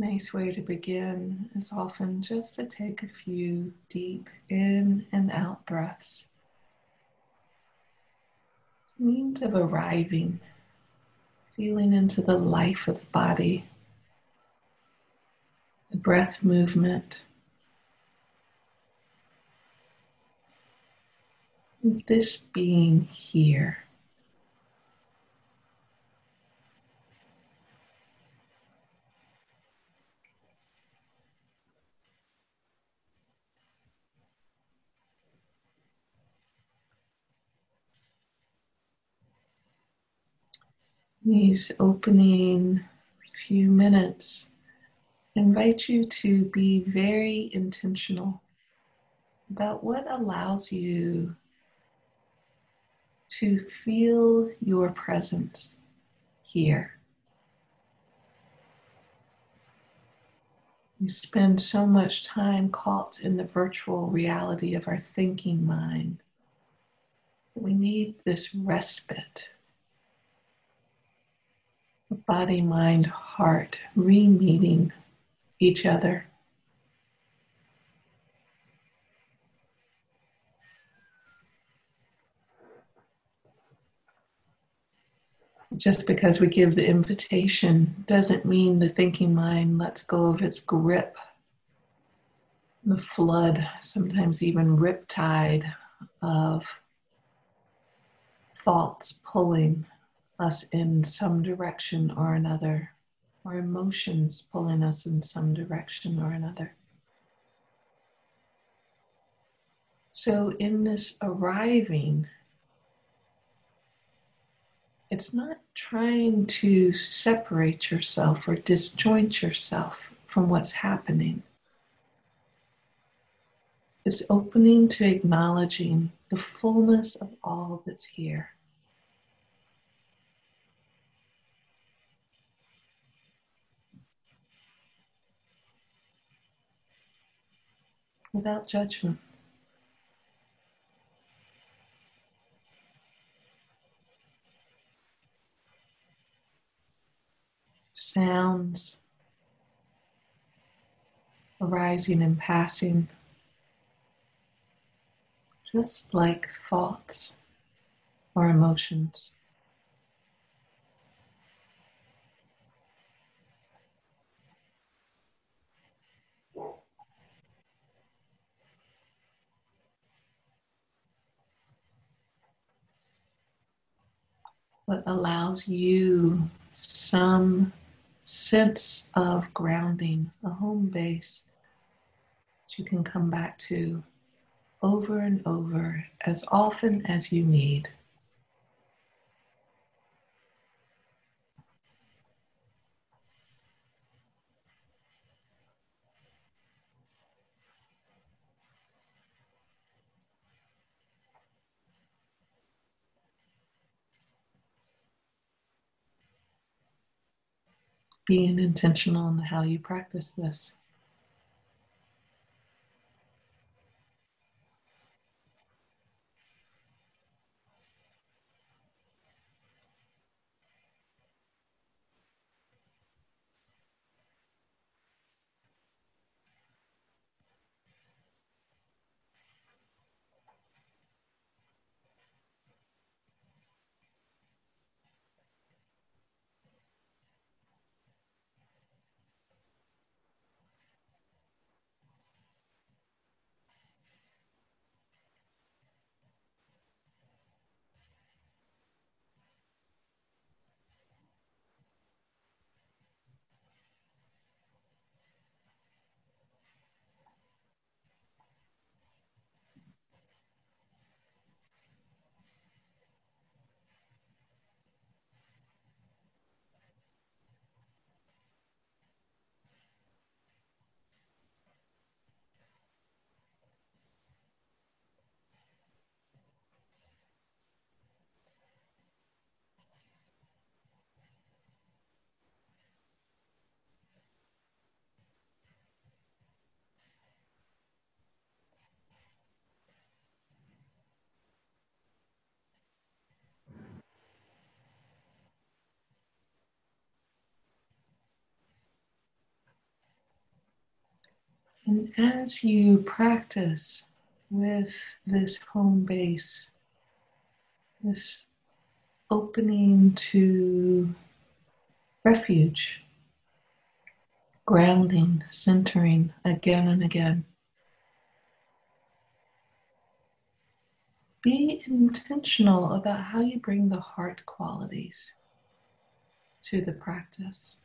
Nice way to begin is often just to take a few deep in and out breaths. Means of arriving, feeling into the life of the body, the breath movement. This being here. These opening few minutes, invite you to be very intentional about what allows you to feel your presence here. We spend so much time caught in the virtual reality of our thinking mind. We need this respite body, mind, heart re meeting each other. Just because we give the invitation doesn't mean the thinking mind lets go of its grip. The flood, sometimes even riptide of thoughts pulling us in some direction or another, or emotions pulling us in some direction or another. So, in this arriving, it's not trying to separate yourself or disjoint yourself from what's happening. It's opening to acknowledging the fullness of all that's here. Without judgment. Sounds arising and passing, just like thoughts or emotions. What allows you some sense of grounding, a home base that you can come back to over and over as often as you need. Being intentional in how you practice this. And as you practice with this home base, this opening to refuge, grounding, centering again and again. Be intentional about how you bring the heart qualities to the practice.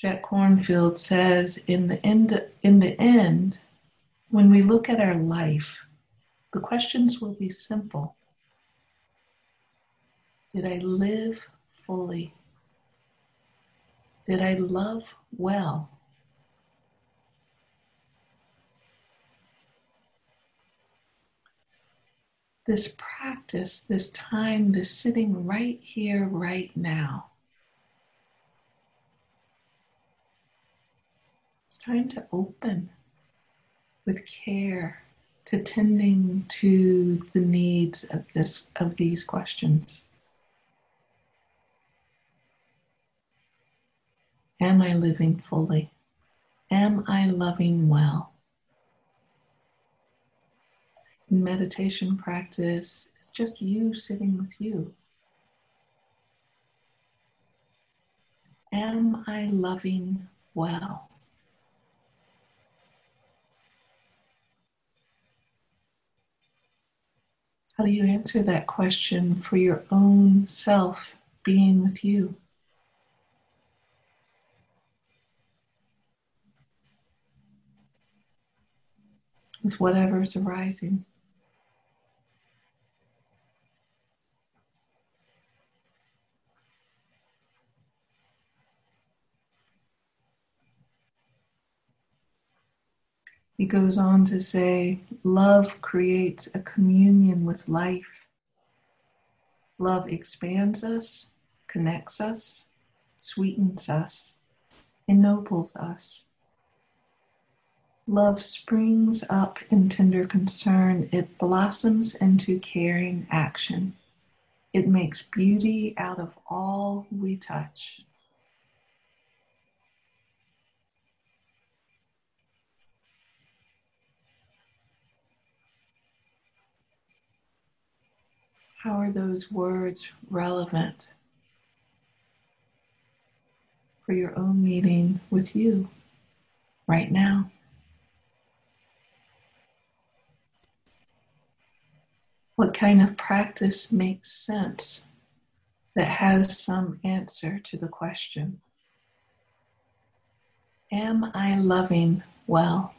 Jack Kornfield says in the end in the end when we look at our life the questions will be simple Did I live fully? Did I love well? This practice, this time, this sitting right here, right now. It's time to open with care to tending to the needs of this of these questions. Am I living fully? Am I loving well? meditation practice is just you sitting with you. Am I loving well? How do you answer that question for your own self being with you? With whatever is arising. He goes on to say, Love creates a communion with life. Love expands us, connects us, sweetens us, ennobles us. Love springs up in tender concern. It blossoms into caring action. It makes beauty out of all we touch. How are those words relevant for your own meeting with you right now? What kind of practice makes sense that has some answer to the question? Am I loving well?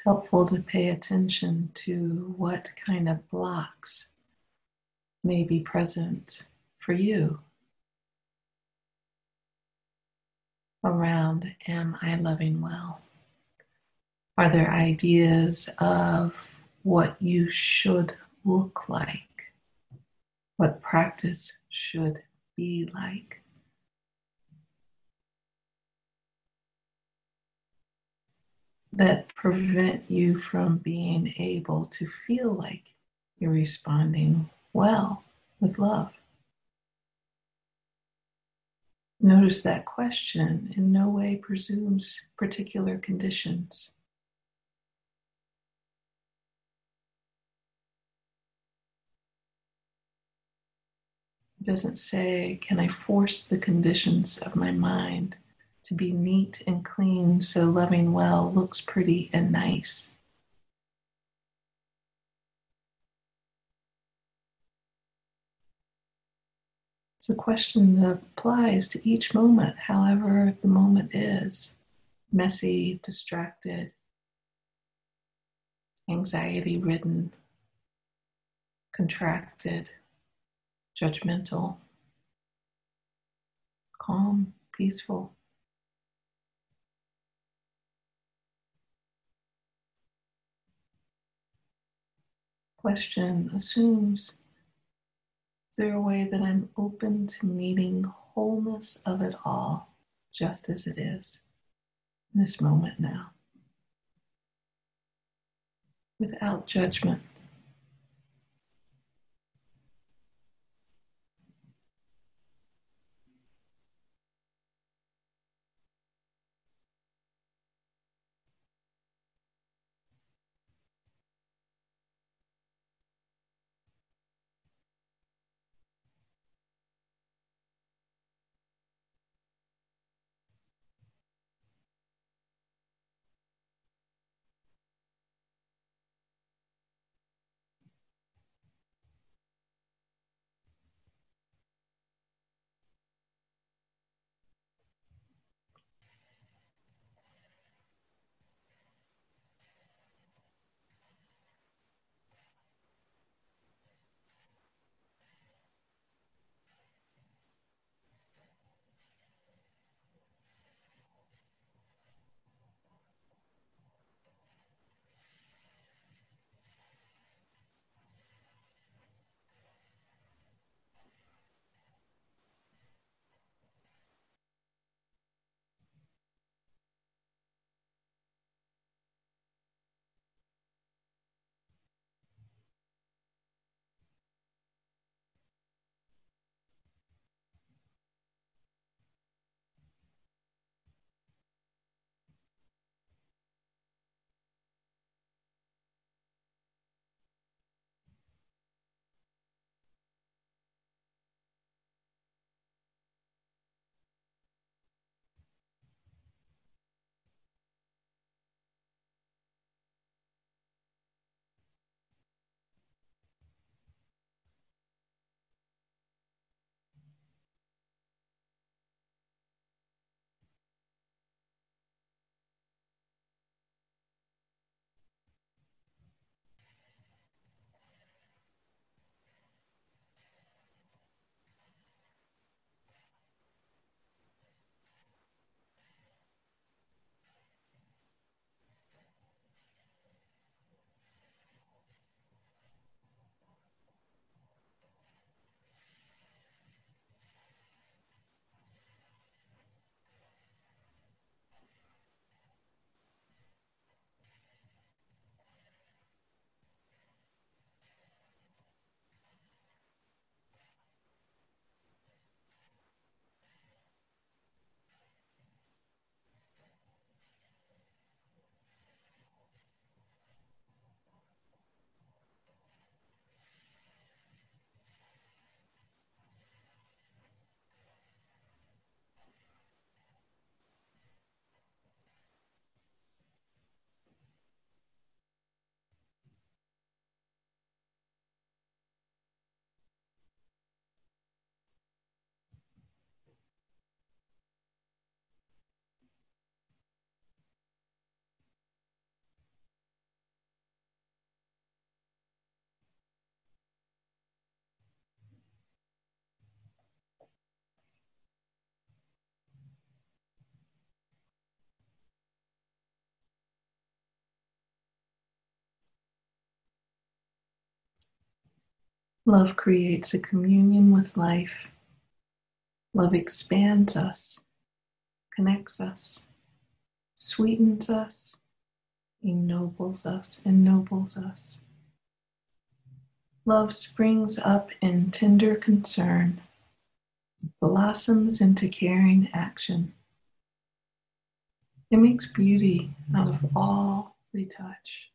It's helpful to pay attention to what kind of blocks may be present for you around Am I Loving Well? Are there ideas of what you should look like? What practice should be like? That prevent you from being able to feel like you're responding well with love. Notice that question in no way presumes particular conditions. It doesn't say, Can I force the conditions of my mind to be neat and clean so loving well looks pretty and nice? It's a question that applies to each moment, however the moment is messy, distracted, anxiety ridden, contracted, judgmental, calm, peaceful. Question assumes is there a way that I'm open to meeting wholeness of it all just as it is in this moment now? Without judgment. Love creates a communion with life. Love expands us, connects us, sweetens us, ennobles us, ennobles us. Love springs up in tender concern, blossoms into caring action. It makes beauty out of all we touch.